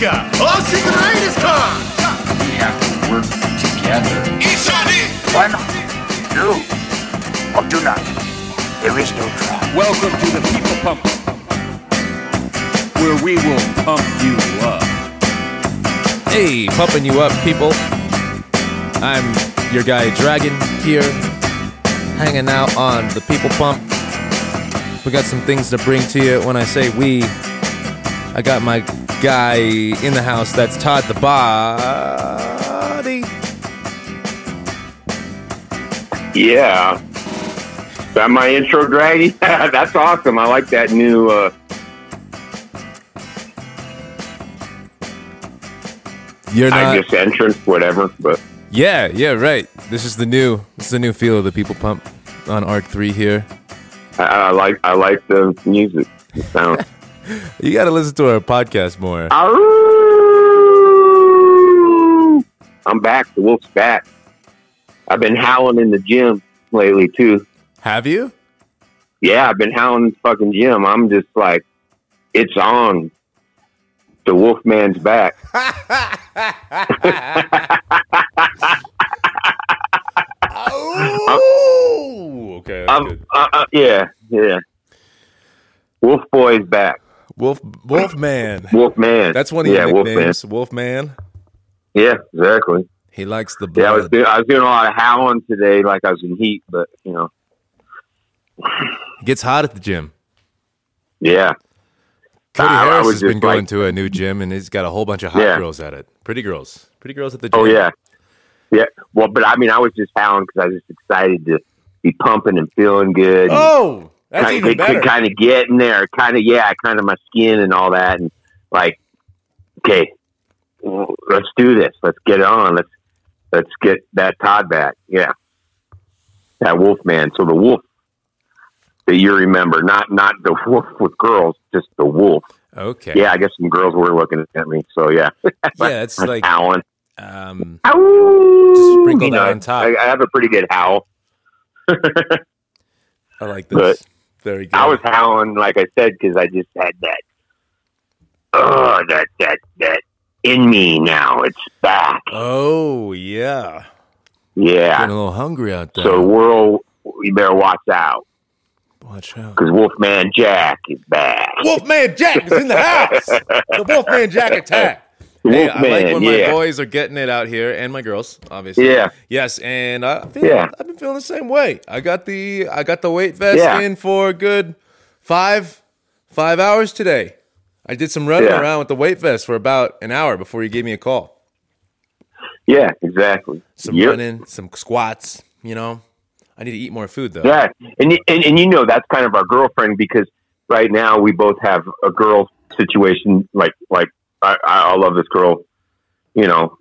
America. Our secret aid is come. We have to work together. Why not? Do or do not. There is no try. Welcome to the People Pump, where we will pump you up. Hey, pumping you up, people. I'm your guy Dragon here, hanging out on the People Pump. We got some things to bring to you. When I say we, I got my guy in the house. That's Todd the Body. Yeah. Is that my intro, Draggy? That's awesome. I like that new. Uh, You're I not. guess entrance, whatever. But Yeah, yeah, right. This is the new. This is the new feel of the People Pump on Arc Three here. I, I like I like the music. The sound. You got to listen to our podcast more. I'm back. The wolf's back. I've been howling in the gym lately too. Have you? Yeah, I've been howling in the fucking gym. I'm just like, it's on. The Wolfman's back. Okay. Uh, uh, yeah, yeah. Wolf Boy's back. Wolf, Wolf Man. Wolfman. That's one of yeah, your Wolfman. nicknames. Wolf Man. Yeah, exactly. He likes the Yeah, I was blood. doing, I was doing a lot of howling today, like I was in heat, but you know, Gets hot at the gym. yeah, Cody I- I Harris was has been just going like- to a new gym and he's got a whole bunch of hot Yeah. girls at it. Pretty girls. Pretty girls at the oh, gym. oh yeah, yeah. Well, but I mean, I was just howling because I was just excited to be pumping and feeling good. Oh, that's kind, even better. kind of get in there, kind of yeah, kind of my skin and all that, and like, okay, let's do this. Let's get it on. Let's let's get that Todd back. Yeah, that Wolf man. So the wolf that you remember, not not the wolf with girls, just the wolf. Okay. Yeah, I guess some girls were looking at me. So yeah, Yeah, it's like howling. um, Ow! Just sprinkle You that know, on top. I, I have a pretty good howl. I like this. But Very good. I was howling, like I said, because I just had that. Oh, that that that in me now. It's back. Oh yeah. Yeah. Getting a little hungry out there. So world, you better watch out Watch out. because Wolfman Jack is back. Wolfman Jack is in the house. the Wolfman Jack attack. Hey, I like when yeah. my boys are getting it out here, and my girls, obviously. Yeah. Yes, and I feel, Yeah. I've been feeling the same way. I got the I got the weight vest Yeah. in for a good five five hours today. I did some running Yeah. around with the weight vest for about an hour before you gave me a call. Yeah, exactly. Some Yep. running, some squats. You know, I need to eat more food though. Yeah, and, and and you know that's kind of our girlfriend because right now we both have a girl situation. Like like I, I love this girl, you know,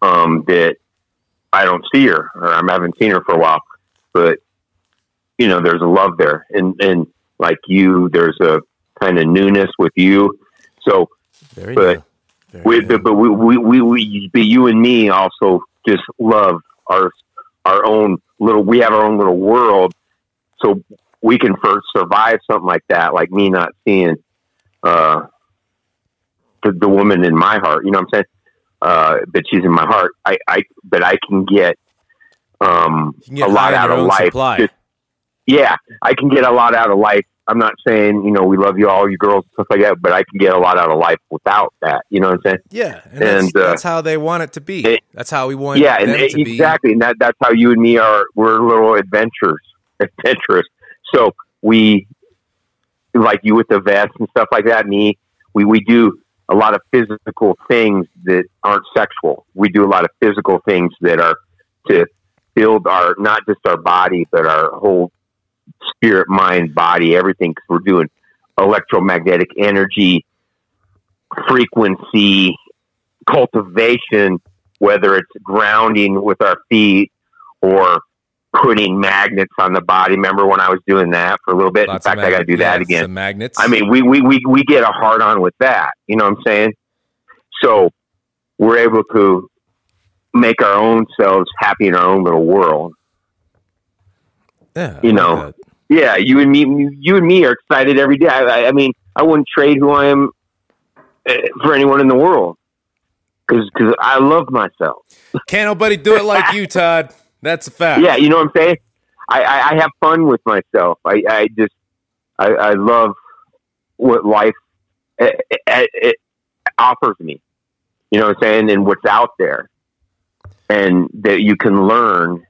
um, that I don't see her or I haven't seen her for a while, but you know there's a love there, and and like you, there's a kind of newness with you. So Very But we, but we, we, we, we, but you and me also just love our, our own little, we have our own little world. So we can first survive something like that, like me not seeing, uh, the, the woman in my heart, you know what I'm saying? Uh, but she's in my heart. I, I, but I can get, um, can get a lot out of life. Just- yeah, I can get a lot out of life. I'm not saying, you know, we love you all, you girls, stuff like that, but I can get a lot out of life without that. You know what I'm saying? yeah, and, that's, uh, that's how they want it to be. it- that's how we want yeah, and it- to be. exactly, and that, that's how you and me are. We're little adventurers, adventurous. So we, like you with the vest and stuff like that. Me, we we do a lot of physical things that aren't sexual. We do a lot of physical things that are to build our not just our body, but our whole spirit, mind, body, everything. Because we're doing electromagnetic energy, frequency, cultivation, whether it's grounding with our feet or putting magnets on the body. Remember when I was doing that for a little bit? Lots In fact, I got to do that yeah, again. Some magnets. I mean, we, we, we, we get a hard on with that. You know what I'm saying? So we're able to make our own selves happy in our own little world. yeah, you I like know. Yeah, you and me, you and me are excited every day. I, I- mean, I wouldn't trade who I am uh, for anyone in the world. because I love myself. Can't nobody do it like you, Todd. That's a fact. Yeah, you know what I'm saying. I, I, I have fun with myself. I, I just I, I love what life it, it, it offers me. You know what I'm saying, and what's out there, and that you can learn.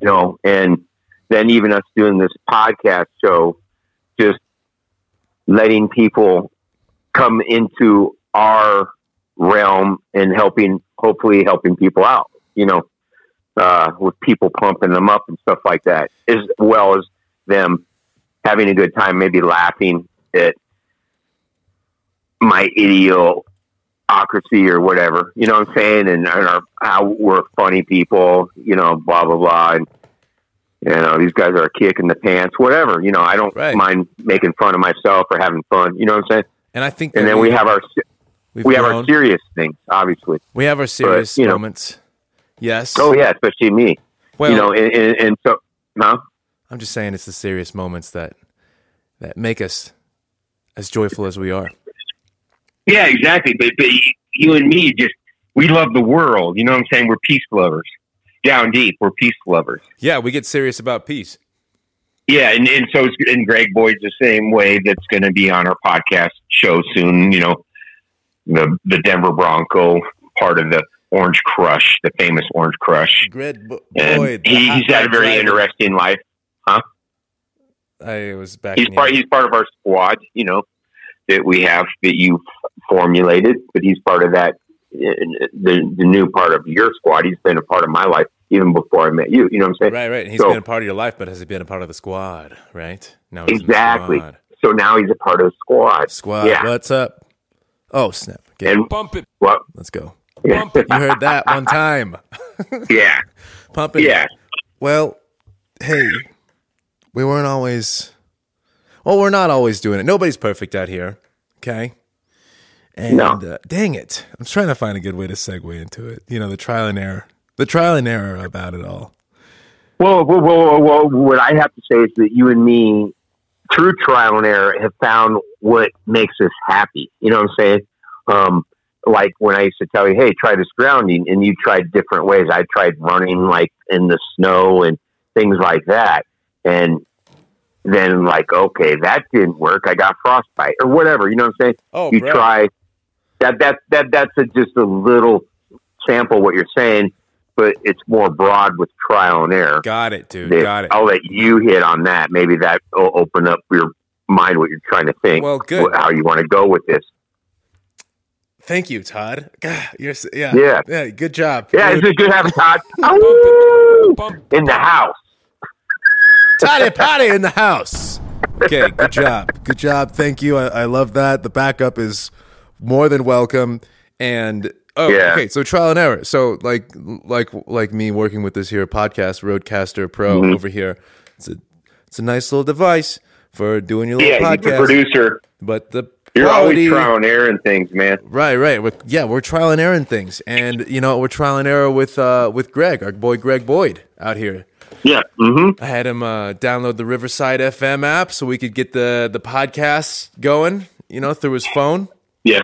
You know, and then even us doing this podcast show, just letting people come into our realm and helping, hopefully helping people out, you know, uh, with people pumping them up and stuff like that, as well as them having a good time, maybe laughing at my idiocracy or whatever, you know what I'm saying? And, and our, how we're funny people, you know, blah, blah, blah. And, you know, these guys are a kick in the pants, whatever. You know, I don't Right. mind making fun of myself or having fun. You know what I'm saying? And I think And then we have our we have our serious things, obviously. we have our serious you know. moments. Yes. Oh yeah, especially me. well, you know, and, and, and so, huh? I'm just saying it's the serious moments that that make us as joyful as we are. Yeah, exactly. But, but you and me just we love the world. You know what I'm saying? We're peace lovers. Down deep, we're peace lovers. Yeah, we get serious about peace. Yeah, and, and so and Greg Boyd's the same way. That's going to be on our podcast show soon. You know, the the Denver Bronco part of the Orange Crush, the famous Orange Crush. Greg Bo- And Boyd. he, he's had a very driver. interesting life. Huh? I was back. He's part. He's part of our squad. You know that we have that you formulated, but he's part of that. The the new part of your squad. He's been a part of my life even before I met you. You know what I'm saying? Right, right. He's So- been a part of your life, but has he been a part of the squad? Right now, he's Exactly. squad. So now he's a part of the squad. Squad, Yeah. what's up? Oh snap! Okay, And Bump it. what? let's go. Yeah. You heard that one time. yeah. Pumping. Yeah. Well, hey, we weren't always. Well, we're not always doing it. Nobody's perfect out here. Okay. And No. uh, dang it, I'm trying to find a good way to segue into it. You know, the trial and error, the trial and error about it all. Well, well, well, well, what I have to say is that you and me, through trial and error, have found what makes us happy. You know what I'm saying? Um, like when I used to tell you, "Hey, try this grounding," and you tried different ways. I tried running like in the snow and things like that, and then like, okay, that didn't work. I got frostbite or whatever. You know what I'm saying? Oh, you bro. try that. That that that's a, just a little sample of what you're saying, but it's more broad with trial and error Got it, dude. that Got it. I'll let you hit on that. Maybe that will open up your mind what you're trying to think. Well, good. How you want to go with this. Thank you, Todd. God, you're yeah, Yeah. yeah. Good job. Yeah, it's a good having Todd in the house. Toddy Patty in the house. Okay, good job. Good job. Thank you. I, I love that. The backup is more than welcome. And oh, Yeah. okay. So trial and error. So like like like me working with this here podcast, RODECaster Pro Mm-hmm. over here. It's a it's a nice little device for doing your little Yeah, podcast. producer. But the You're quality, always trial and error and things, man. Right, right. We're, yeah, we're trial and error in things, and you know we're trial and error with uh, with Greg, our boy Greg Boyd out here. Yeah. Mm-hmm. I had him uh, download the Riverside FM app so we could get the the podcast going, you know, through his phone. Yeah.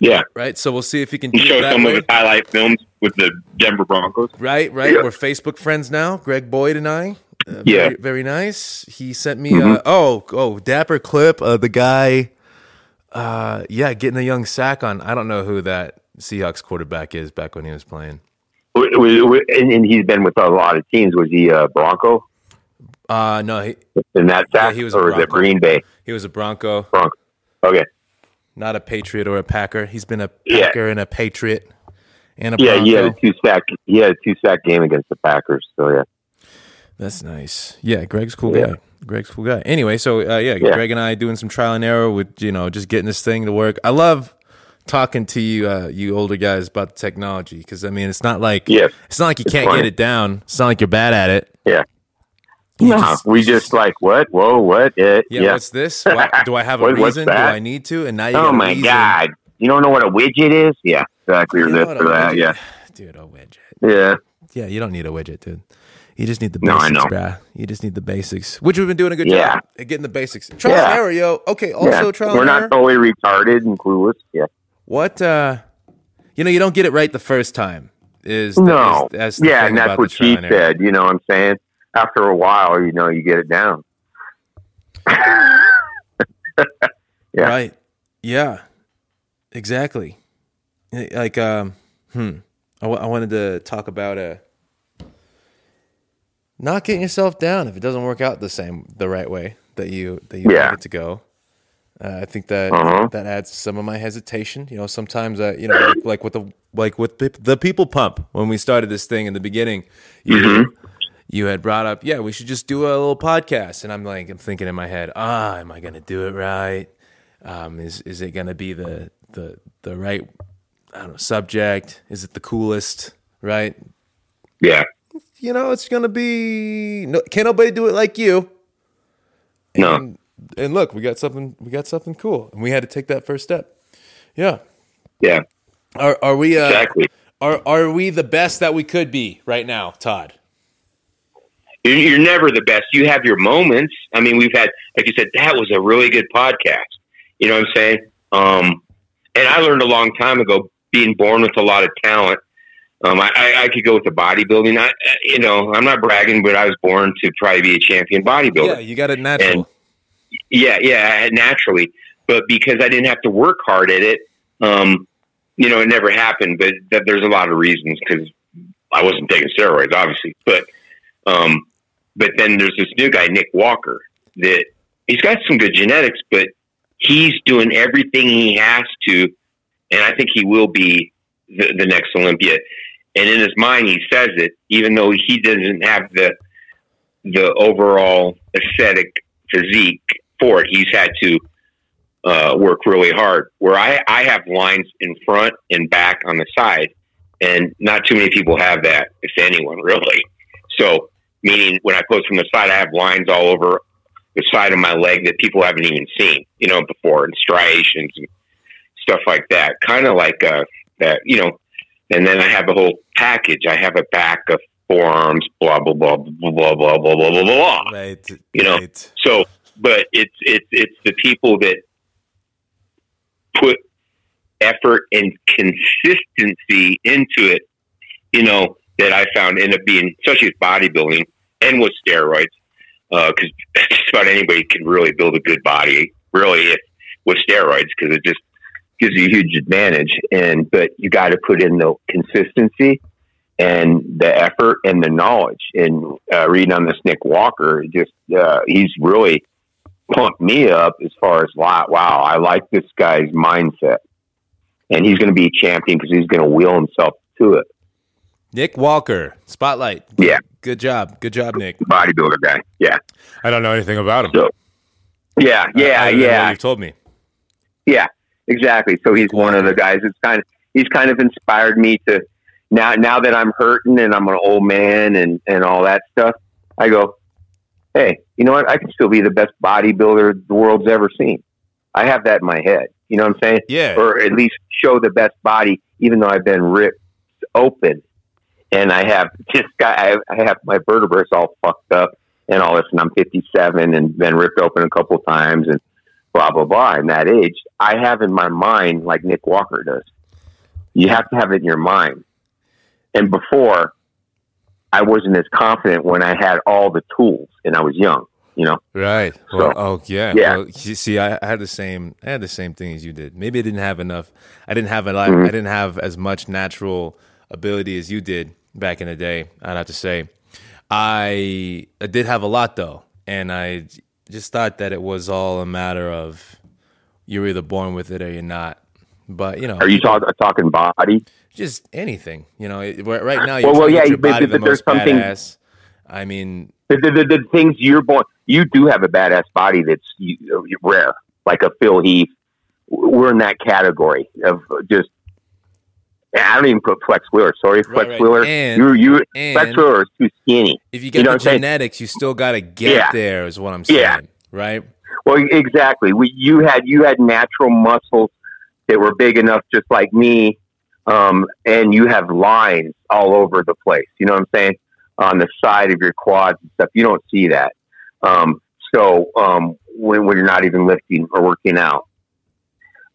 Yeah. Right. So we'll see if he can do it showed that some way. of his highlight films with the Denver Broncos. Right, right. Yeah. We're Facebook friends now. Greg Boyd and I. Uh, Yeah. Very, very nice. He sent me. Mm-hmm. Uh, oh, oh, dapper clip of the guy. Uh, yeah, getting a young sack on. I don't know who that Seahawks quarterback is back when he was playing. And, he's been with a lot of teams. Was he a Bronco Uh, no, he in that Yeah, sack, he was or was it Green Bay he was a Bronco, Bronco? Okay. not a Patriot or a Packer. He's been a Yeah. Packer and a Patriot and a Yeah, Bronco. he had a two sack. He had a two sack game against the Packers. So yeah. That's nice. Yeah, Greg's cool Yeah. guy. Greg's cool guy. Anyway, so uh, yeah, Yeah. Greg and I doing some trial and error with you know just getting this thing to work. I love talking to you, uh, you older guys, about the technology because I mean it's not like Yeah. it's not like you can't fun. get it down. It's not like you're bad at it. Yeah. No, we just like what? Whoa, what? Uh, yeah, yeah. What's this? Why, do I have a What- reason? Do? I need to? And now you Oh my god! You don't know what a widget is? Yeah, exactly. You know this what or a that. widget- Yeah, dude, a widget. yeah. Yeah, you don't need a widget, dude. You just need the No, I basics, know. bruh. You just need the basics, which we've been doing a good Yeah. job at getting the basics. Trial and error, yo. Okay, also yeah. trial We're and not error. totally retarded and clueless. Yeah. What uh you know, you don't get it right the first time. Is the- No. is- that's the yeah, thing and that's about what she trial and error. said. You know what I'm saying? After a while, you know, you get it down. Yeah. Right. Yeah. Exactly. Like, um, hmm. I, w- I wanted to talk about uh, not getting yourself down if it doesn't work out the same, the right way that you that you Yeah. want it to go. Uh, I think that Uh-huh. that adds some of my hesitation. You know, sometimes I, you know, like, like with the like with the, people pump when we started this thing in the beginning, you Mm-hmm. you had brought up, yeah, we should just do a little podcast, and I'm like, I'm thinking in my head, ah, am I gonna do it right? Um, is is it gonna be the the the right I don't know subject? Is it the coolest? Right? Yeah. You know, it's gonna be no, can't nobody do it like you. No. And, and look, we got something. We got something cool, and we had to take that first step. Yeah. Yeah. Are are we? Uh, Exactly. Are are we the best that we could be right now, Todd? You're, you're never the best. You have your moments. I mean, we've had, like you said, that was a really good podcast. You know what I'm saying? Um, and I learned a long time ago, being born with a lot of talent. Um, I, I, I could go with the bodybuilding. I, you know, I'm not bragging, but I was born to probably be a champion bodybuilder. Yeah, you got it natural. And- Yeah, yeah, naturally, but because I didn't have to work hard at it, um, you know, it never happened. But that there's a lot of reasons because I wasn't taking steroids, obviously. But, um, but then there's this new guy, Nick Walker, that he's got some good genetics, but he's doing everything he has to, and I think he will be the, the next Olympia. And in his mind, he says it, even though he doesn't have the the overall aesthetic physique for it. He's had to uh, work really hard. Where I, I have lines in front and back on the side, and not too many people have that, if anyone really. So, meaning when I pose from the side, I have lines all over the side of my leg that people haven't even seen, you know, before, and striations and stuff like that. Kind of like uh, that, you know. And then I have the whole package. I have a back of forearms, blah blah blah blah blah blah blah blah blah blah. Right. You know, right. So, but it's it's it's the people that put effort and consistency into it. You know that I found end up being, especially with bodybuilding and with steroids, uh, because just about anybody can really build a good body, really, if, with steroids, because it just gives you a huge advantage. And but you got to put in the consistency and the effort and the knowledge. And uh, reading on this Nick Walker, just uh, he's really pumped me up as far as wow, wow, I like this guy's mindset, and he's going to be a champion because he's going to wheel himself to it. Nick Walker, spotlight. Yeah. Good job. Good job, Nick. Bodybuilder guy, yeah, I don't know anything about him. So- yeah, yeah, Other than yeah, You've told me. Yeah, exactly. So he's one of the guys that's kind of he's kind of inspired me to now now that I'm hurting and I'm an old man and and all that stuff. I go, hey, you know what? I can still be the best bodybuilder the world's ever seen. I have that in my head. You know what I'm saying? Yeah. Or at least show the best body, even though I've been ripped open, and I have just got I I have my vertebrae all fucked up and all this, and I'm 57 and been ripped open a couple times and blah blah blah. And that age, I have in my mind like Nick Walker does. You have to have it in your mind. And before, I wasn't as confident when I had all the tools and I was young. You know, Right. So- Well, oh yeah. Yeah. Well, see, I I had the same. I had the same thing as you did. Maybe I didn't have enough. I didn't have a lot. Mhm. I didn't have as much natural ability as you did back in the day. I'd have to say. I, I did have a lot though, and I just thought that it was all a matter of you're either born with it or you're not. But you know, are you talk, talking body? just anything. You know, right now you're Well, well, yeah, your but- body but the there's most something- badass. I mean, The, the, the, the things you're born, you do have a badass body that's you- rare, like a Phil Heath. We're in that category of just. I don't even put Flex Wheeler. Sorry, Flex right. Wheeler. And- you, you, Flex Wheeler is too skinny. if you get You know the what I'm saying? genetics, you still got to get Yeah. there. Is what I'm saying, Yeah. right? Well, exactly. We, you had you had natural muscles that were big enough, just like me, um, and you have lines all over the place. You know what I'm saying? On the side of your quads and stuff. You don't see that. Um, so um, when, when you're not even lifting or working out,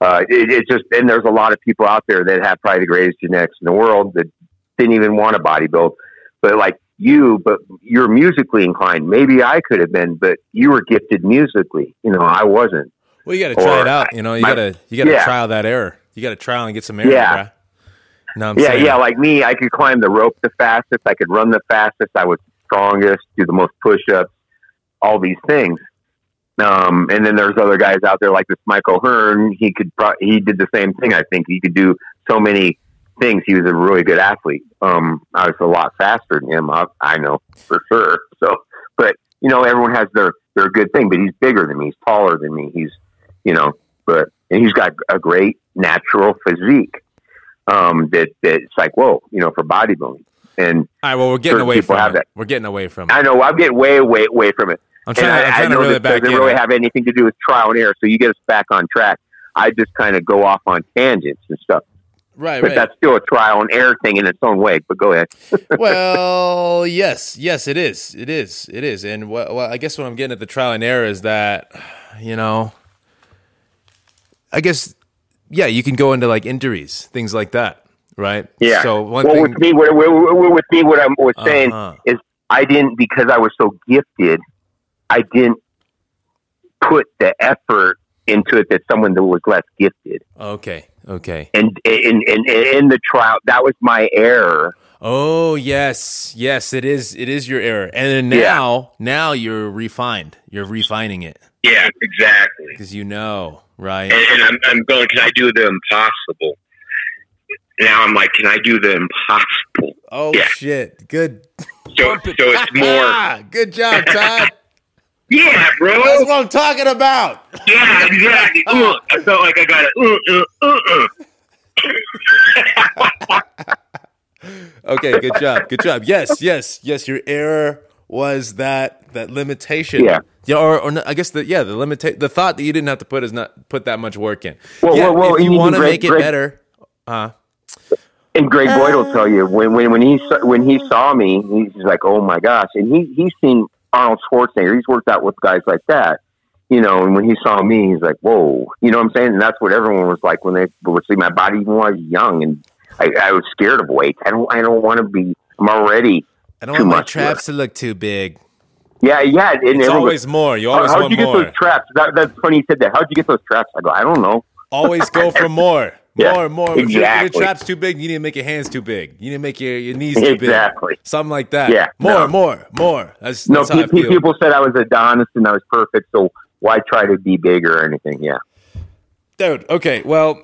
uh, it, it's just and there's a lot of people out there that have probably the greatest genetics in the world that didn't even want to bodybuild, but like you, but you're musically inclined. Maybe I could have been, but you were gifted musically. You know, I wasn't. Well, you got to try Or it out. You know, you got to you got to yeah. trial that error. You got to trial and get some error. Yeah. No, yeah, saying. yeah. Like me, I could climb the rope the fastest. I could run the fastest. I was strongest. Do the most push-ups. All these things. Um, and then there's other guys out there like this Michael Hearn. He could pro- he did the same thing. I think he could do so many things. He was a really good athlete. Um, I was a lot faster than him. I, I know for sure. So, but you know, everyone has their their good thing. But he's bigger than me. He's taller than me. He's you know, but and he's got a great natural physique. Um, that that it's like whoa, you know, for bodybuilding. And All right. Well, we're getting away from it. that. We're getting away from it. I know I'm getting way, way, way from it. I'm And trying. I, I'm I trying to know reel this back doesn't really have anything to do with trial and error. So you get us back on track. I just kind of go off on tangents and stuff, right. but Right. that's still a trial and error thing in its own way. But go ahead. well, yes, yes, it is. It is. It is. And what, well, I guess what I'm getting at the trial and error is that, you know, I guess, yeah, you can go into like injuries, things like that, right? Yeah. So one well, thing. with me, what, with me, what I was saying Uh-huh. is, I didn't because I was so gifted. I didn't put the effort into it that someone that was less gifted. okay. Okay. And in in in the trial, that was my error. Oh yes, yes, it is. It is your error, and then Yeah. now, now you're refined. You're refining it Yeah, exactly. because you know, right? And, and I'm, I'm going, can I do the impossible? Now I'm like, can I do the impossible? Oh Yeah. shit! Good. So, so it's ah, more, Good job, Todd. yeah, bro. That's what I'm talking about. Yeah, exactly. Uh, I felt like I got it. Uh, uh, uh, uh. Okay, good job. Good job. Yes, yes, yes. Your error was that that limitation. Yeah. Yeah, or, or no, I guess the yeah the limita- the thought that you didn't have to put is not put that much work in. Well, yeah, well, well, if you want to make it Greg- better, uh, And Greg Boyd will tell you when when when he saw, when he saw me, he's like, "Oh my gosh!" And he he's seen Arnold Schwarzenegger. He's worked out with guys like that, you know. And when he saw me, he's like, "Whoa!" You know what I'm saying? And that's what everyone was like when they would see my body even when I was young, and I, I was scared of weight. I don't I don't want to be. I'm already. I don't want my traps to look too big. Yeah, yeah. And It's always more. You How, always how'd want you get more. those traps? That, that's funny you said that. How'd you get those traps? I go, I don't know. Always go for more. Yeah, more, more. If your- your trap's too big, you need to make your hands too big. You need to make your, your knees too Exactly. big. Something like that. Yeah, More, no. more, more. That's, No, that's pe- people said I was Adonis and I was perfect. So why try to be bigger or anything? Yeah. Dude, okay. Well,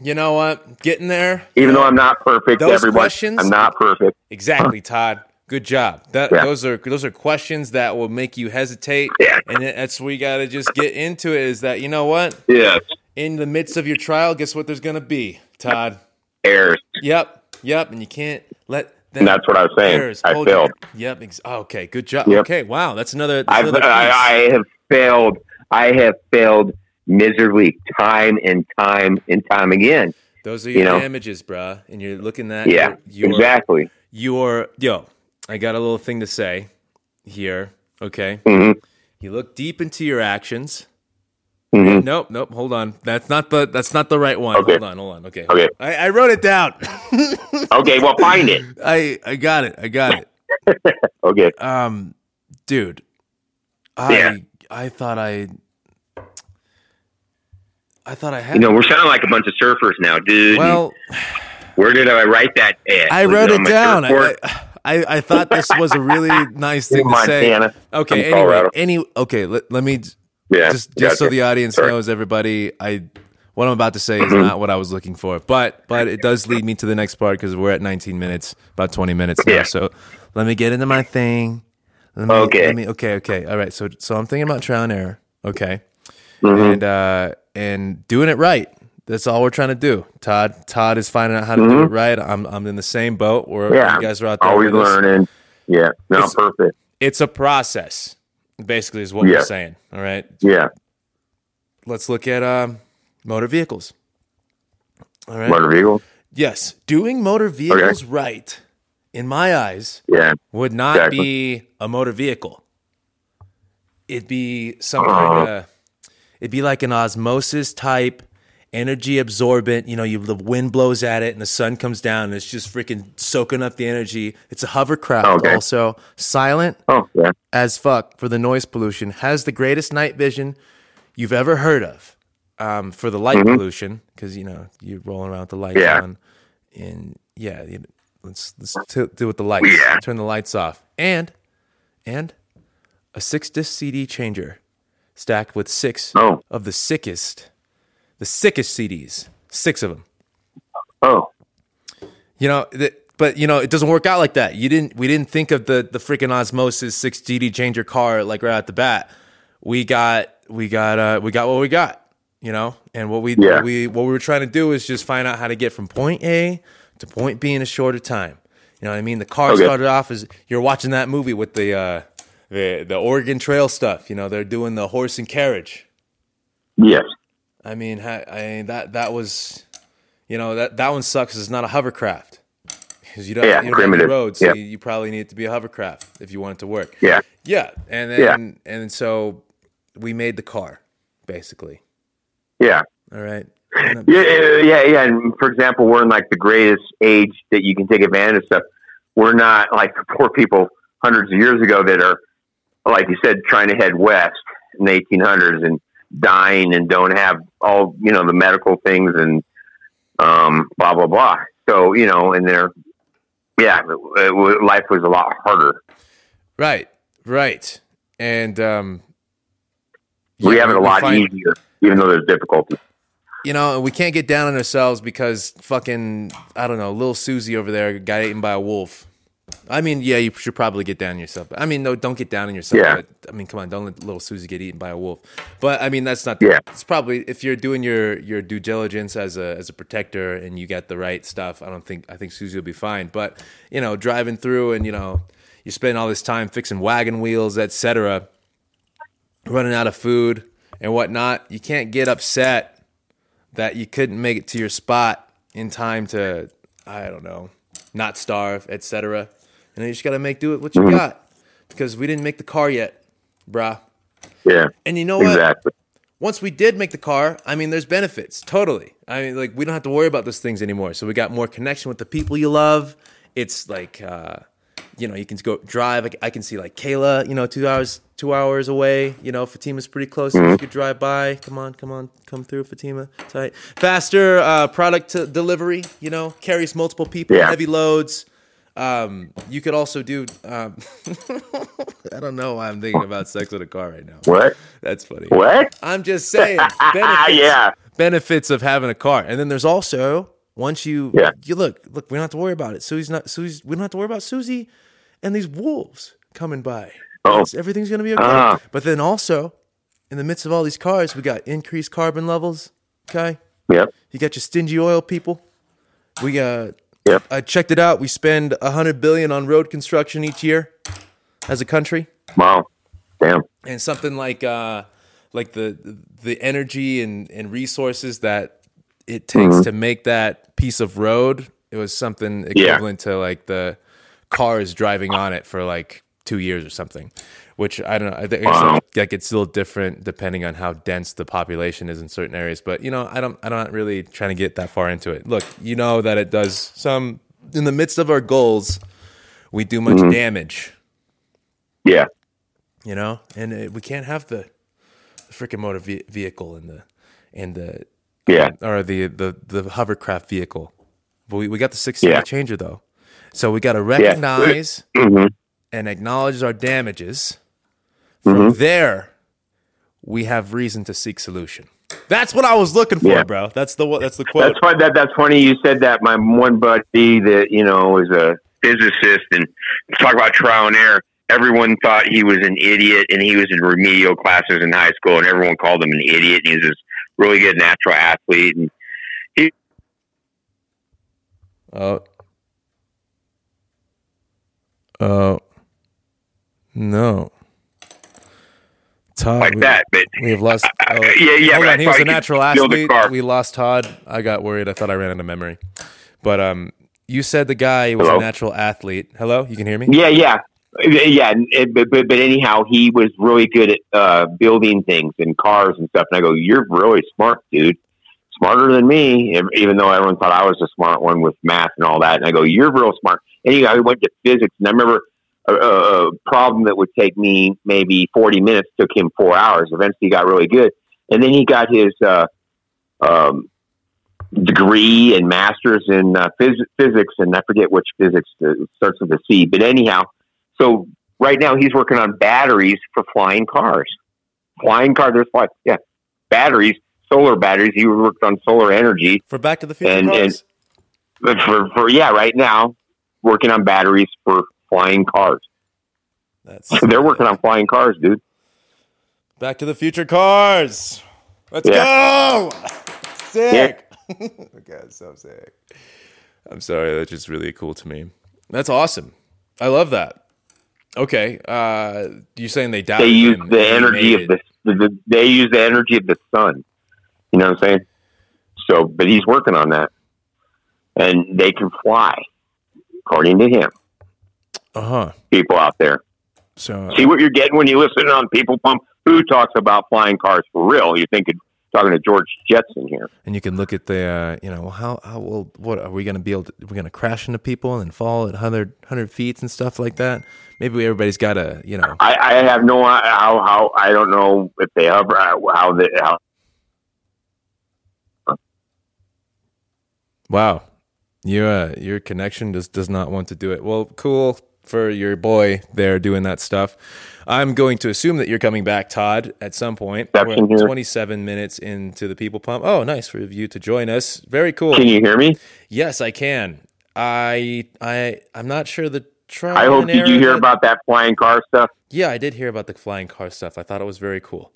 you know what? Getting there. Even though I'm not perfect, Those everyone, questions- I'm not perfect. Exactly, Todd. Good job. That Yeah. those are those are questions that will make you hesitate. Yeah. And that's where you got to just get into it. Is that you know what? Yes. In the midst of your trial, guess what? There's gonna be Todd. Errors. Yep, yep. And you can't let them that's what I was saying. errors I hold failed. Yep. Ex- okay. Good job. Yep. Okay. Wow. That's another. That's another. I, I have failed. I have failed miserably time and time and time again. Those are your you know. damages, bruh. And you're looking at Yeah, your, your, exactly. your yo. I got a little thing to say here. Okay. hmm You look deep into your actions. Hmm Nope, nope. Hold on. That's not the that's not the right one. Okay. Hold on, hold on. Okay. Okay. I, I wrote it down. Okay, well, find it. I I got it. I got it. Okay. Um, dude, I Yeah. I thought I I thought I had. You know, we're sounding like a bunch of surfers now, dude. well, where did I write that at? I wrote it down. I, I I thought this was a really nice thing In to say. Okay. Anyway, any okay. Let, let me Yeah. just just so the audience Sorry. knows everybody i what i'm about to say Mm-hmm. is not what i was looking for but but it does lead me to the next part because we're at 19 minutes about 20 minutes now Yeah. so let me get into my thing let me, Okay. let me, okay okay all right so so i'm thinking about trial and error okay Mhm. and uh and doing it right that's all we're trying to do todd todd is finding out how to do it right i'm i'm in the same boat where Mm-hmm. Yeah. you guys are out there Always learning. Yeah. Not It's- perfect. it's a process basically is what Yeah. we're saying all right Yeah. let's look at um, motor vehicles. All right. Motor vehicles. Yes, doing motor vehicles right, in my eyes, Yeah. would not Exactly. be a motor vehicle. It'd be some Uh-huh. kind of. It'd be like an osmosis type energy absorbent. You know, you the wind blows at it and the sun comes down and it's just freaking soaking up the energy. It's a hovercraft, Okay. also silent Oh yeah. as fuck for the noise pollution. Has the greatest night vision you've ever heard of um, for the light pollution because you know you're rolling around with the lights Yeah. on, and yeah, you let's let's t- do with the lights. Yeah. Turn the lights off, and and a six disc CD changer stacked with six Oh. of the sickest, the sickest CDs, six of them. Oh. You know, th- but you know, it doesn't work out like that. You didn't. We didn't think of the the freaking osmosis six CD changer car like right at the bat. We got we got uh we got what we got. You know, and what we Yeah. what we what we were trying to do is just find out how to get from point A to point B in a shorter time. You know what I mean? The car Okay. started off as you're watching that movie with the uh the the Oregon Trail stuff. You know, they're doing the horse and carriage. Yes. I mean, ha- I that that was, you know, that that one sucks. It's not a hovercraft because you don't Yeah, you don't have any roads, so Yeah. you, you probably need it to be a hovercraft if you want it to work. Yeah. Yeah, and then and so we made the car, basically. Yeah. All right. Yeah, yeah, yeah, yeah. And for example, we're in like the greatest age that you can take advantage of stuff. We're not like the poor people hundreds of years ago that are, like you said, trying to head west in the 1800s and dying and don't have all you know the medical things and um, blah blah blah. So you know, and they're yeah, it, wa- life was a lot harder. Right. Right. And um, we have it a lot find- easier, even though there's difficulties. You know, we can't get down on ourselves because fucking I don't know, little Susie over there got eaten by a wolf. I mean, yeah, you should probably get down on yourself. I mean, no, don't get down on yourself. Yeah. But, I mean, come on, don't let little Susie get eaten by a wolf. But I mean, that's not. The, Yeah. It's probably if you're doing your your due diligence as a as a protector and you got the right stuff. I don't think I think Susie will be fine. But you know, driving through and you know, you spend all this time fixing wagon wheels, etc. Running out of food and whatnot. You can't get upset that you couldn't make it to your spot in time to I don't know, not starve, etc. And you just gotta make do with what you got because we didn't make the car yet, bruh. Yeah, And you know what? exactly. Once we did make the car, I mean, there's benefits totally. I mean, like we don't have to worry about those things anymore. So we got more connection with the people you love. It's like, uh, you know, you can go drive. I, can see like Kayla, you know, two hours, two hours away. You know, Fatima's pretty close. You could drive by. Come on, come on, come through, Fatima. Tight, faster uh, product to delivery. You know, carries multiple people, Yeah. heavy loads. Um, you could also do. Um, I don't know why I'm thinking about sex with a car right now. What? That's funny. What? I'm just saying benefits, Yeah. benefits of having a car. And then there's also once you Yeah. you look look we don't have to worry about it. Susie's not Susie's we don't have to worry about Susie and these wolves coming by. Oh. It's- everything's gonna be okay. Ah. But then also in the midst of all these cars, we got increased carbon levels. Okay, Yep. you got your stingy oil people. We got. Yep. I checked it out. We spend a hundred billion on road construction each year, as a country Wow. Damn. and something like uh like the the energy and and resources that it takes Mm-hmm. to make that piece of road it was something Yeah. equivalent to like the cars driving on it for like two years or something which i don't know i think Wow. it's like it's still different depending on how dense the population is in certain areas but you know i don't i'm not really trying to get that far into it look you know that it does some in the midst of our goals we do Mm-hmm. much damage Yeah. you know, and uh, we can't have the, the freaking motor ve- vehicle and the and the Yeah. or the the the hovercraft vehicle. But we, we got the six Yeah. changer though, so we got to recognize hmm and acknowledge our damages. From Mm-hmm. there, we have reason to seek solution. That's what I was looking for, Yeah. bro. That's the that's the quote. That's fun. That that's funny. You said that. My one buddy that you know is a physicist and talk about trial and error. Everyone thought he was an idiot, and he was in remedial classes in high school, and everyone called him an idiot. And he was this really good natural athlete, and he. Oh. Oh. No. Todd, like we- that. But We have lost. Oh, yeah, yeah, Hold on, he was a natural athlete. We lost Todd. I got worried. I thought I ran out of memory. But um, you said the guy was Hello? a natural athlete. Hello, you can hear me? yeah, yeah, yeah. But, but but anyhow, he was really good at uh, building things and cars and stuff. And I go, "You're really smart, dude." smarter than me, even though everyone thought I was a smart one with math and all that. And I go, you're real smart. And he, I went to physics, and I remember a, a problem that would take me maybe 40 minutes took him four hours. Eventually, he got really good, and then he got his uh, um, degree and masters in uh, phys- physics, and I forget which physics uh, starts with a C. But anyhow, so right now he's working on batteries for flying cars. Flying car, there's what? Yeah, batteries, solar batteries. He worked on solar energy For Back to the Future And- cars? but for, for yeah, right now working on batteries for flying cars. That's They're working on flying cars, dude. Back to the Future cars. Let's Yeah. go. Sick. God, so sick. I'm sorry, that's just really cool to me. That's awesome. I love that. Okay, uh, you're saying they They use the energy of the, the they use the energy of the sun. You know what I'm saying? So, but he's working on that, and they can fly, according to him. Uh huh. People out there, So see what you're getting when you listen on People Pump. Who talks about flying cars for real? You think it's talking to George Jetson here? and you can look at the, uh, you know, how how well, what are we going to be able? to We're going to crash into people and then fall at 100, 100 feet and stuff like that. Maybe everybody's got to, you know, I, I have no how how I don't know if they hover uh, how they how Wow, you uh, your connection just does not want to do it. Well, cool for your boy there doing that stuff. I'm going to assume that you're coming back, Todd, at some point. Reception We're here. 27 minutes into the People Pump. Oh, nice for you to join us. Very cool. can you hear me? yes, I can. I I I'm not sure the trial. I hope did you hear that- about that flying car stuff? Yeah, I did hear about the flying car stuff. I thought it was very cool.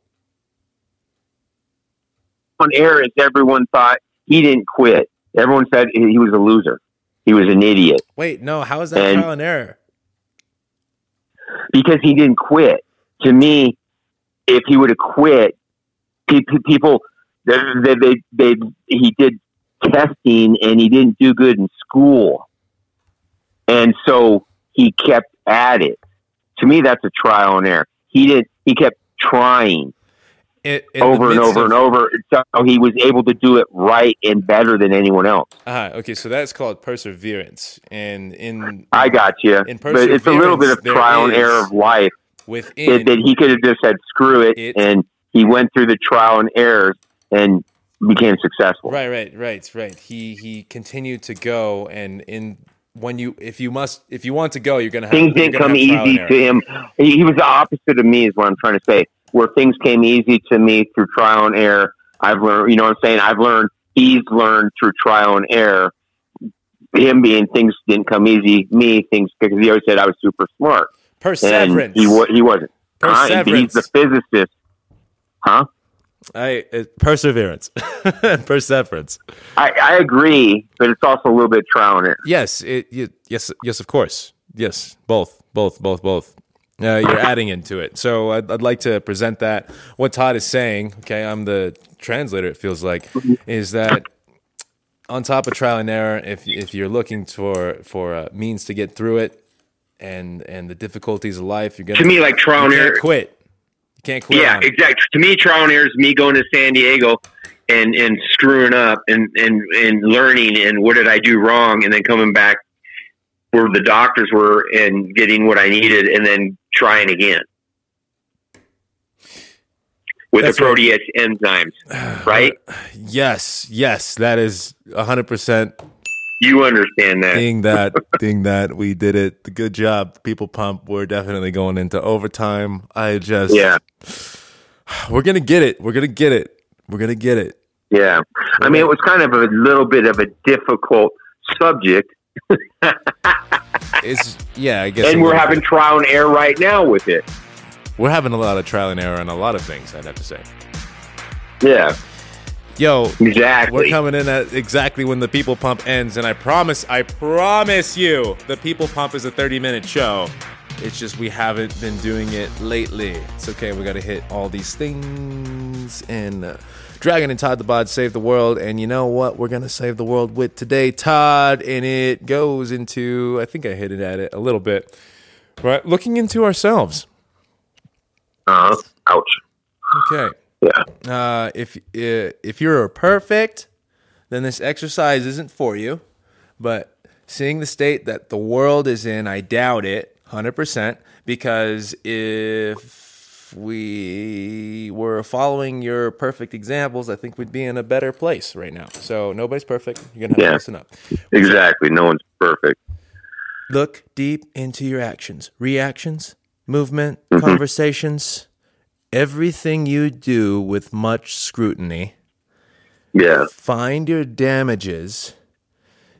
On air, is everyone thought he didn't quit. Everyone said he was a loser. He was an idiot Wait, no, how is that And- trial and error? Because he didn't quit. To me, if he would have quit, pe- pe- people they, they, they, he did testing and he didn't do good in school, and so he kept at it. To me, that's a trial and error. He did. He kept trying In over and over of- and over, so he was able to do it right and better than anyone else. Ah, okay, so that's called perseverance, and in I got you, In but it's a little bit of trial and error of life. within that, he could have just said screw it, It- and he went through the trial and errors and became successful. right, right, right, right. He he continued to go, and in when you if you must if you want to go, you're gonna have Things didn't come easy to him. He, he was the opposite of me, is what I'm trying to say. Where things came easy to me through trial and error, I've learned. You know what I'm saying? I've learned. He's learned through trial and error. Him being things didn't come easy. Me things because he always said I was super smart, and Perseverance. he wa- he wasn't. Uh, Perseverance. he's the physicist, huh? I uh, perseverance, perseverance. I, I agree, but it's also a little bit trial and error. Yes, it, yes, yes, of course. Yes, both, both, both, both. Uh, you're adding into it. So I'd, I'd like to present that. What Todd is saying, okay, I'm the translator, it feels like, is that on top of trial and error, if, if you're looking for, for uh, means to get through it and, and the difficulties of life, you're going To me, like trial and error. quit. You can't quit. Yeah, it. exactly. To me, trial and error is me going to San Diego and and screwing up and and and learning and what did I do wrong, and then coming back where the doctors were and getting what I needed, and then trying again with That's the right. protease enzymes. Right? Yes, yes, that is 100% You understand that? Being that, being that we did it, good job, people pump. We're definitely going into overtime. I just, Yeah, we're gonna get it. We're gonna get it. We're gonna get it. yeah. I mean, it was kind of a little bit of a difficult subject, It's yeah, I guess. and we're having bit. trial and error right now with it. we're having a lot of trial and error on a lot of things. I'd have to say. Yeah, Yo, exactly. we're coming in at exactly when the people pump ends, and I promise, I promise you, the people pump is a thirty-minute show. It's just we haven't been doing it lately. It's okay. We got to hit all these things. And uh, Dragon and Todd the Bod save the world. And you know what? We're going to save the world with today, Todd. And it goes into, I think I hit it at it a little bit, right? Looking into ourselves. Uh, ouch. Okay. Yeah. Uh, if uh, if you're perfect, then this exercise isn't for you. But seeing the state that the world is in, I doubt it, hundred percent. Because if we were following your perfect examples, I think we'd be in a better place right now. So nobody's perfect. You're gonna have Yeah. to listen up. Exactly. No one's perfect. Look deep into your actions, reactions, movement, Mm-hmm. conversations, everything you do with much scrutiny. Yeah. Find your damages,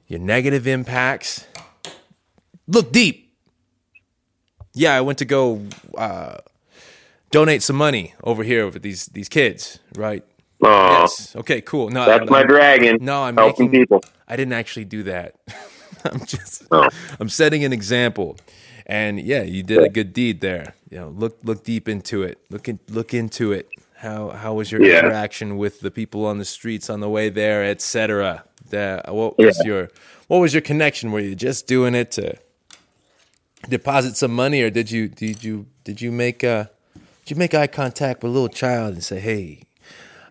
your negative impacts. Look deep. Yeah, I went to go uh, donate some money over here with these these kids, right? Oh, Yes. Okay. Cool. No, that's I'm- my dragon. No, I'm helping making people. I didn't actually do that. I'm just Oh. I'm setting an example. And yeah, you did a good deed there. You know, look look deep into it. Look in, look into it. How how was your Yeah. interaction with the people on the streets on the way there, etc. The what was Yeah. your what was your connection? Were you just doing it to deposit some money, or did you did you did you make uh did you make eye contact with a little child and say, hey,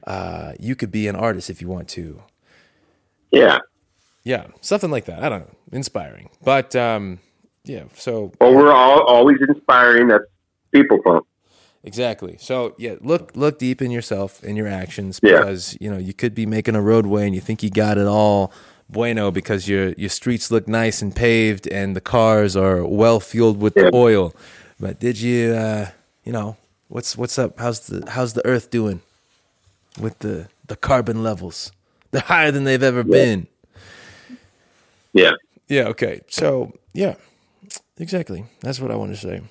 uh, you could be an artist if you want to? Yeah. Yeah, something like that. I don't know. Inspiring. But um yeah, so Well, we're all always inspiring. That's people pump. exactly. So yeah, look look deep in yourself in your actions Yeah. because you know, you could be making a roadway and you think you got it all bueno because your your streets look nice and paved and the cars are well fueled with Yeah. the oil. But did you uh you know, what's what's up? How's the how's the earth doing with the the carbon levels? They're higher than they've ever been. Yeah. Yeah. Okay. So yeah, exactly. That's what I want to say.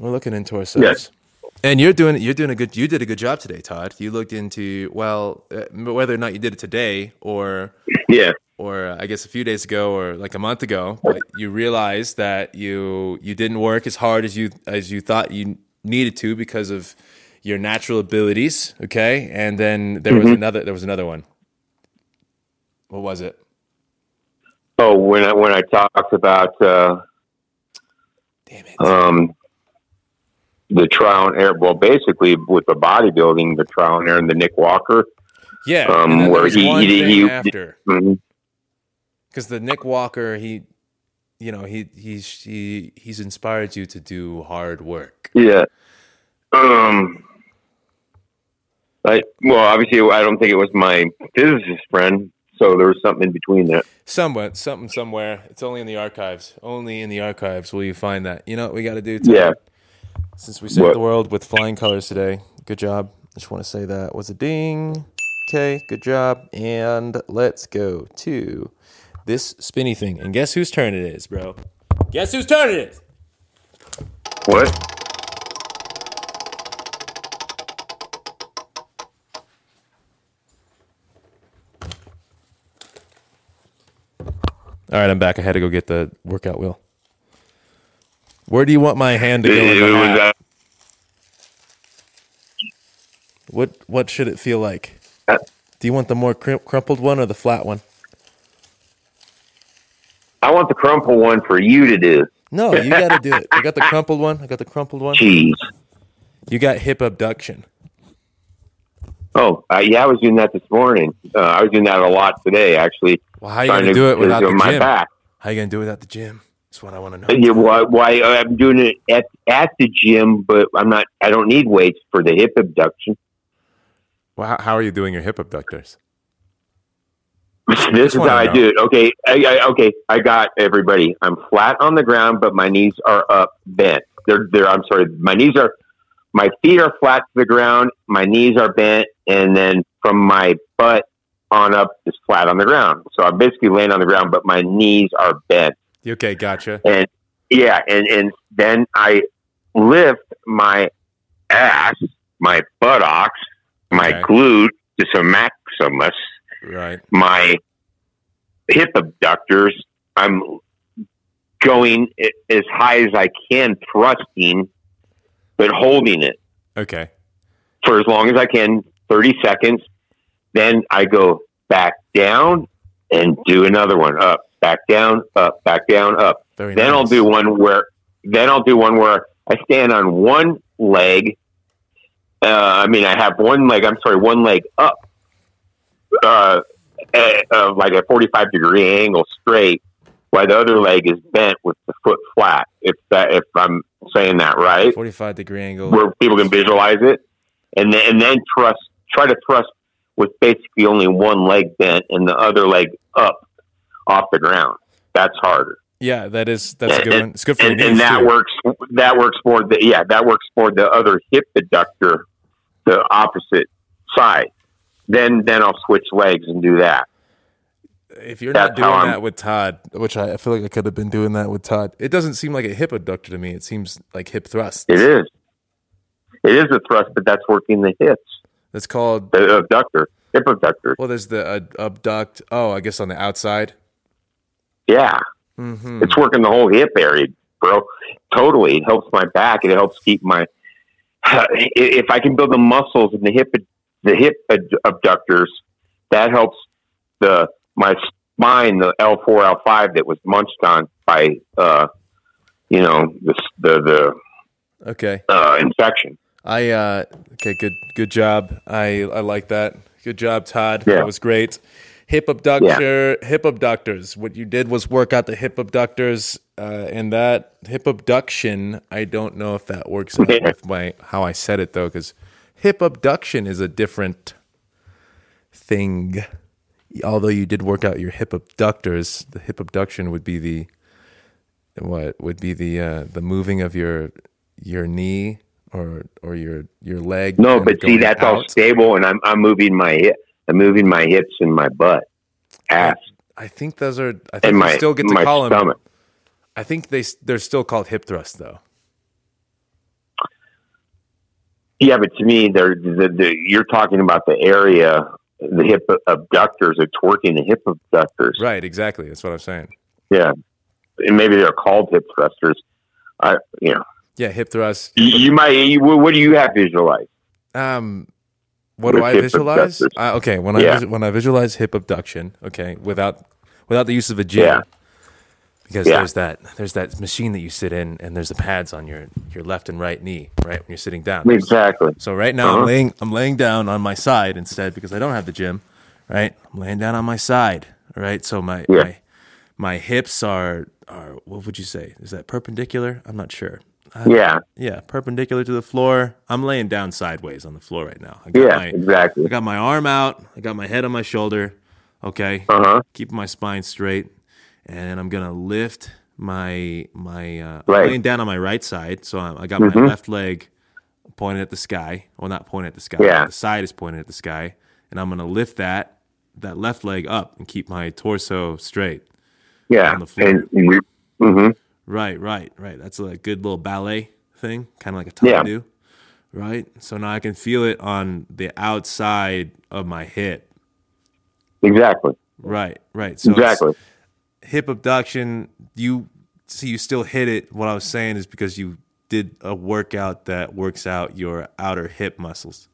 We're looking into ourselves. Yes. And you're doing you're doing a good you did a good job today, Todd. You looked into well uh, whether or not you did it today or Yeah. or uh, I guess a few days ago or like a month ago, but you realized that you you didn't work as hard as you as you thought you needed to because of your natural abilities. Okay, and then there was another there was another one. What was it? Oh, when I when I talked about uh, Damn it! um, the trial and error, well, basically with the bodybuilding, the trial and error, and the Nick Walker. yeah, um, and then there where he- he- thing he- after. Mhm. because the Nick Walker, he, you know, he he's he he's inspired you to do hard work. Yeah. Um. I well, obviously, I don't think it was my physicist friend, so there was something in between that. Somewhat, something somewhere. It's only in the archives. Only in the archives will you find that. You know what we got to do? Todd? Yeah. Since we saved What? the world with flying colors today, good job. I just want to say that was a ding. Okay, good job. And let's go to this spinny thing. And guess whose turn it is, bro? Guess whose turn it is? What? All right, I'm back. I had to go get the workout wheel. Where do you want my hand to go? In the it hat? What what should it feel like? Uh, Do you want the more crum- crumpled one or the flat one? I want the crumpled one for you to do. No, you got to do it. I got the crumpled one. I got the crumpled one. Jeez. You got hip abduction. Oh, uh, yeah, I was doing that this morning. Uh, I was doing that a lot today, actually. Well, how are you trying gonna do it without the my gym? back. How are you gonna do it without the gym? That's what I want to know. Yeah, why, why uh, I'm doing it at at the gym, but I'm not. I don't need weights for the hip abduction. Well, how, how are you doing your hip abductors? This is how I do it. Okay, I, I, okay, I got everybody. I'm flat on the ground, but my knees are up, bent. They're, they're. I'm sorry, my knees are. My feet are flat to the ground. My knees are bent, and then from my butt on up is flat on the ground. So I'm basically laying on the ground, but my knees are bent. Okay, gotcha. and yeah, and and then I lift my ass, my buttocks, my Okay. glute, to some maximus, Right. my hip abductors. I'm going as high as I can, thrusting, but holding it Okay. for as long as I can, 30 seconds. Then I go back down and do another one up, back down, up, back down, up. Very Then I'll do one where then I'll do one where I stand on one leg uh, I mean, I have one leg. I'm sorry, one leg up, uh, uh, uh, like a 45 degree angle straight, while the other leg is bent with the foot flat. If that, if I'm saying that right, 45 degree angle. where people can visualize it, and then and then thrust, try to thrust with basically only one leg bent and the other leg up off the ground. That's harder. Yeah, that is that's a good And- one. It's good for and, your and that too. works. That works for the yeah. That works for the other hip adductor, the opposite side. Then then I'll switch legs and do that. If you're That's not doing that with Todd, which I, I feel like I could have been doing that with Todd, it doesn't seem like a hip adductor to me. It seems like hip thrust. It is. It is a thrust, but that's working the hips, That's called. the abductor, hip abductor. Well, there's the uh, abduct. Oh, I guess on the outside. Yeah, Mm-hmm. it's working the whole hip area, bro. Totally, it helps my back. It helps keep my. If I can build the muscles in the hip, the hip abductors, that helps the my spine, the L four L five that was munched on by, uh, you know, the the Okay. uh, infection. I uh okay, good good job. I I like that. Good job, Todd. Yeah. That was great. Hip abductor, hip abductors. What you did was work out the hip abductors, uh, and that hip abduction. I don't know if that works out Yeah. with my how I said it though, because hip abduction is a different thing. Although you did work out your hip abductors, the hip abduction would be the what would be the uh, the moving of your your knee or or your your leg. No, but see, that's all stable, and I'm I'm moving my hip, I'm moving my hips and my butt, ass, I think those are. I think and my still get to my call them. I think they they're still called hip thrust though. Yeah, but to me, they're the, the, you're talking about the area, the hip abductors. It's working the hip abductors. Right, exactly. That's what I'm saying. Yeah, and maybe they're called hip thrusters. I, you know, Yeah, hip thrust. you, you might. You, what do you have visualized? Um, what do I visualize? Uh, okay, when I Yeah. vis- when I visualize hip abduction, okay, without without the use of a gym, Yeah. Because Yeah. there's that there's that machine that you sit in, and there's the pads on your your left and right knee, right when you're sitting down. Exactly. So right now Uh-huh. I'm laying I'm laying down on my side instead because I don't have the gym. Right, I'm laying down on my side. All right, so my Yeah. my my hips are are what would you say? Is that perpendicular? I'm not sure. Yeah. Yeah, perpendicular to the floor. I'm laying down sideways on the floor right now. I got Yeah. my Exactly. I got my arm out. I got my head on my shoulder. Okay, Uh huh. keeping my spine straight, and I'm gonna lift my my. Uh, Right. laying down on my right side, so I, I got Mhm. my left leg pointed at the sky. Well, not pointed at the sky. Yeah. The side is pointed at the sky, and I'm gonna lift that that left leg up and keep my torso straight. Yeah. On the floor. And we. hmm Right, right, right. That's a good little ballet thing, kind of like a top Yeah. Right. So now I can feel it on the outside of my hip. Exactly. Right, right. So it's exactly. Hip abduction. You see, you still hit it. What I was saying is because you did a workout that works out your outer hip muscles.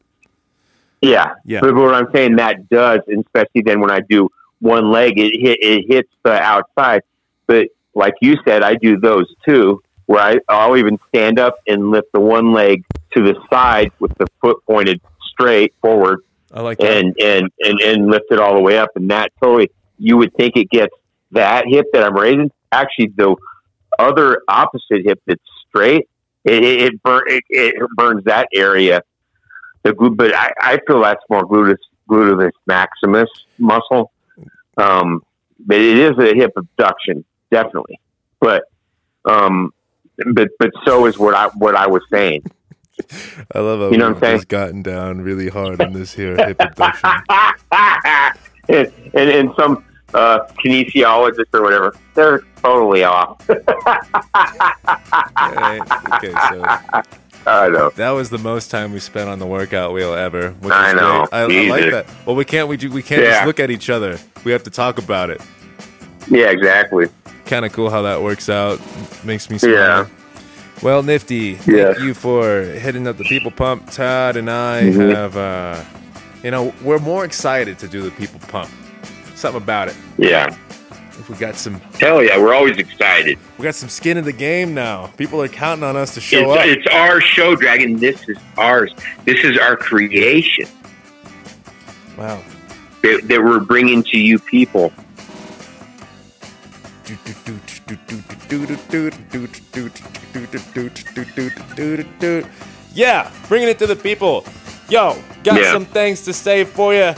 Yeah. Yeah. But what I'm saying that does, especially then when I do one leg, it hit it hits the outside. But like you said, I do those too, where I, I'll even stand up and lift the one leg to the side with the foot pointed straight forward, I like that. and and and and lift it all the way up. And that totally, you would think it gets that hip that I'm raising. Actually, the other opposite hip that's straight, it it, it, it, it burns that area. The glu- but I, I feel that's more gluteus gluteus maximus muscle. Um, but it is a hip abduction, definitely. But um, but but so is what I what I was saying. I love how You know what I'm saying? gotten down really hard on this here hip abduction. and, and and some uh, kinesiologist or whatever, they're totally off. Right. Okay, so I know. that was the most time we spent on the workout wheel ever. Which I know. I, I like that. Well, we can't. We, we can't Yeah. just look at each other. We have to talk about it. Yeah, exactly. Kind of cool how that works out. Makes me smile. Yeah. Well, Nifty, Yeah. thank you for hitting up the People Pump. Todd and I Mhm. have, uh, you know, we're more excited to do the People Pump. Something about it. Yeah. If we got some Hell yeah, we're always excited. we got some skin in the game now. People are counting on us to show It's, up. it's our show, Dragon. This is ours. This is our creation Wow. that, that we're bringing to you people. Yeah, bringing it to the people. Yo, got Yeah. some things to say for you.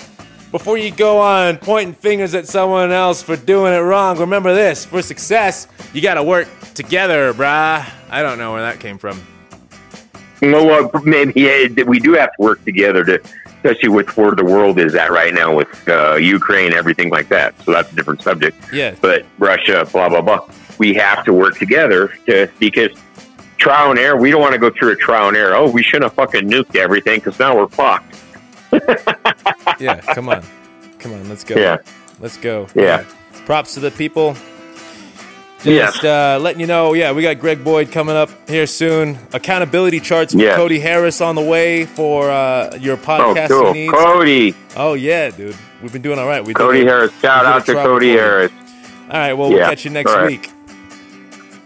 Before you go on pointing fingers at someone else for doing it wrong, remember this for success, you gotta work together, brah. I don't know where that came from. You know what? Maybe yeah, we do have to work together to, especially with where the world is at right now with uh, Ukraine, everything like that. So that's a different subject. Yeah. But Russia, blah blah blah. We have to work together to because trial and error. We don't want to go through a trial and error. Oh, we shouldn't have fucking nuked everything because now we're fucked. Yeah, come on. Come on, let's go. Yeah. Let's go. Yeah. Props to the people. Yeah. Just uh, letting you know, yeah, we got Greg Boyd coming up here soon. Accountability charts with Yeah. Cody Harris on the way for uh, your Oh, cool. needs. Cody, Oh yeah, dude, we've been doing all right. We Cody. Harris. Shout out to Cody. Harris. All right, well, we'll catch you next right. week.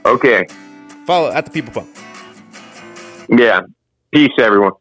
Okay. Follow at the People Pump. Yeah. Peace, everyone.